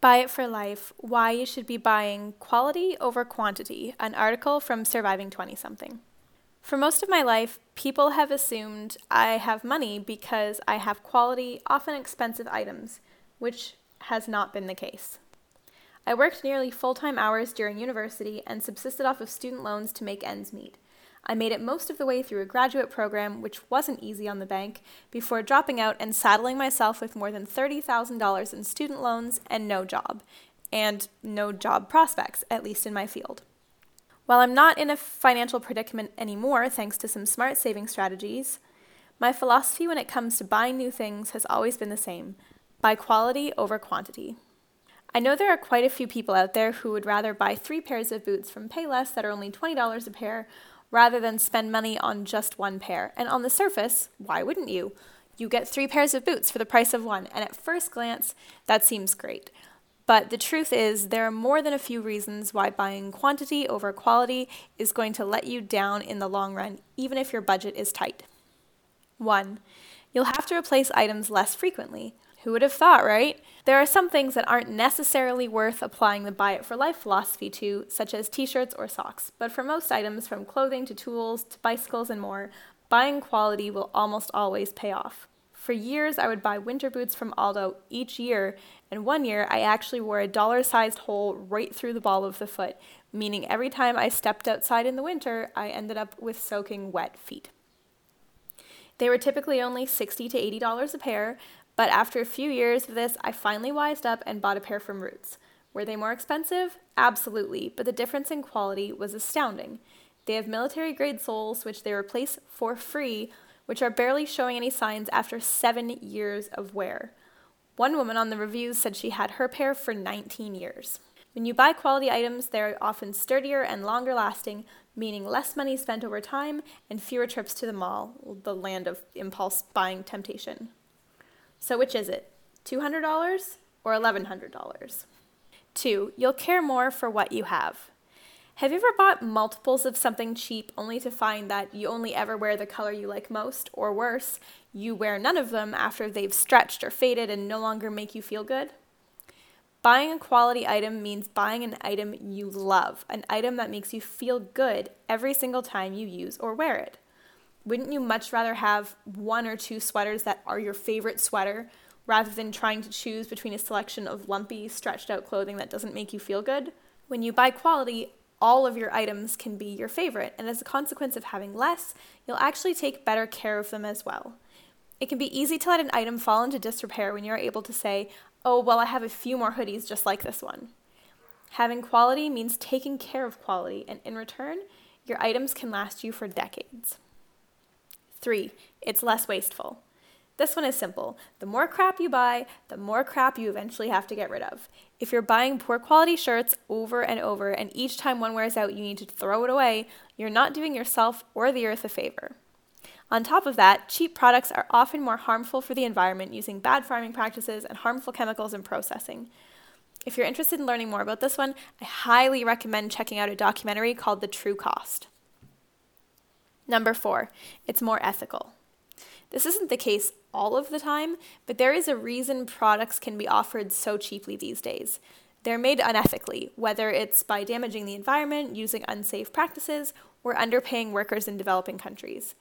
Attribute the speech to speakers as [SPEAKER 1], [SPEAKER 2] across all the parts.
[SPEAKER 1] Buy It for Life Why You Should Be Buying Quality Over Quantity, an article from Surviving 20 Something. For most of my life, people have assumed I have money because I have quality, often expensive items, which has not been the case. I worked nearly full time hours during university and subsisted off of student loans to make ends meet. I made it most of the way through a graduate program, which wasn't easy on the bank, before dropping out and saddling myself with more than $30,000 in student loans and no job, and no job prospects, at least in my field. While I'm not in a financial predicament anymore, thanks to some smart saving strategies, my philosophy when it comes to buying new things has always been the same buy quality over quantity. I know there are quite a few people out there who would rather buy three pairs of boots from Payless that are only $20 a pair rather than spend money on just one pair. And on the surface, why wouldn't you? You get three pairs of boots for the price of one, and at first glance, that seems great. But the truth is, there are more than a few reasons why buying quantity over quality is going to let you down in the long run, even if your budget is tight. 1. You'll have to replace items less frequently. Who would have thought, right? There are some things that aren't necessarily worth applying the buy it for life philosophy to, such as t shirts or socks. But for most items, from clothing to tools to bicycles and more, buying quality will almost always pay off. For years, I would buy winter boots from Aldo each year, and one year I actually wore a dollar sized hole right through the ball of the foot, meaning every time I stepped outside in the winter, I ended up with soaking wet feet. They were typically only 60 to $80 a pair, but after a few years of this, I finally wised up and bought a pair from Roots. Were they more expensive? Absolutely, but the difference in quality was astounding. They have military grade soles, which they replace for free, which are barely showing any signs after seven years of wear. One woman on the reviews said she had her pair for 19 years. When you buy quality items, they're often sturdier and longer lasting, meaning less money spent over time and fewer trips to the mall, the land of impulse buying temptation. So, which is it? $200 or $1,100? Two, you'll care more for what you have. Have you ever bought multiples of something cheap only to find that you only ever wear the color you like most, or worse, you wear none of them after they've stretched or faded and no longer make you feel good? Buying a quality item means buying an item you love, an item that makes you feel good every single time you use or wear it. Wouldn't you much rather have one or two sweaters that are your favorite sweater rather than trying to choose between a selection of lumpy, stretched out clothing that doesn't make you feel good? When you buy quality, all of your items can be your favorite, and as a consequence of having less, you'll actually take better care of them as well. It can be easy to let an item fall into disrepair when you're able to say, oh, well, I have a few more hoodies just like this one. Having quality means taking care of quality, and in return, your items can last you for decades. Three, it's less wasteful. This one is simple. The more crap you buy, the more crap you eventually have to get rid of. If you're buying poor quality shirts over and over, and each time one wears out you need to throw it away, you're not doing yourself or the earth a favor. On top of that, cheap products are often more harmful for the environment using bad farming practices and harmful chemicals in processing. If you're interested in learning more about this one, I highly recommend checking out a documentary called The True Cost. Number four, it's more ethical. This isn't the case all of the time, but there is a reason products can be offered so cheaply these days. They're made unethically, whether it's by damaging the environment, using unsafe practices, or underpaying workers in developing countries.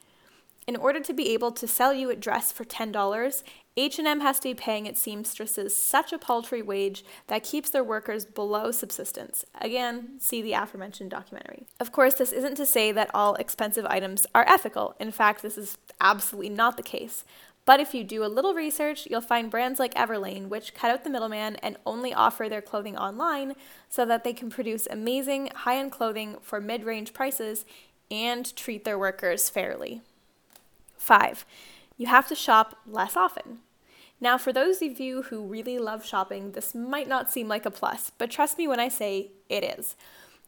[SPEAKER 1] In order to be able to sell you a dress for $10, H&M has to be paying its seamstresses such a paltry wage that keeps their workers below subsistence. Again, see the aforementioned documentary. Of course, this isn't to say that all expensive items are ethical. In fact, this is absolutely not the case. But if you do a little research, you'll find brands like Everlane, which cut out the middleman and only offer their clothing online so that they can produce amazing high end clothing for mid range prices and treat their workers fairly. Five, you have to shop less often. Now, for those of you who really love shopping, this might not seem like a plus, but trust me when I say it is.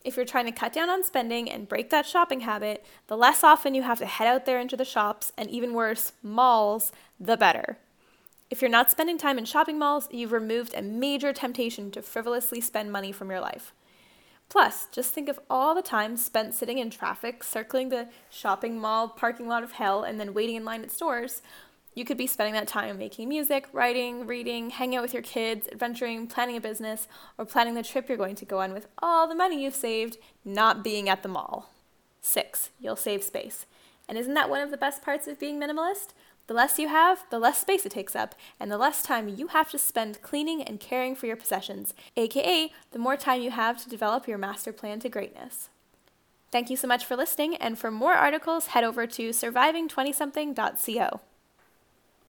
[SPEAKER 1] If you're trying to cut down on spending and break that shopping habit, the less often you have to head out there into the shops, and even worse, malls, the better. If you're not spending time in shopping malls, you've removed a major temptation to frivolously spend money from your life. Plus, just think of all the time spent sitting in traffic, circling the shopping mall parking lot of hell, and then waiting in line at stores. You could be spending that time making music, writing, reading, hanging out with your kids, adventuring, planning a business, or planning the trip you're going to go on with all the money you've saved, not being at the mall. Six, you'll save space. And isn't that one of the best parts of being minimalist? The less you have, the less space it takes up, and the less time you have to spend cleaning and caring for your possessions, aka the more time you have to develop your master plan to greatness. Thank you so much for listening, and for more articles, head over to surviving20something.co.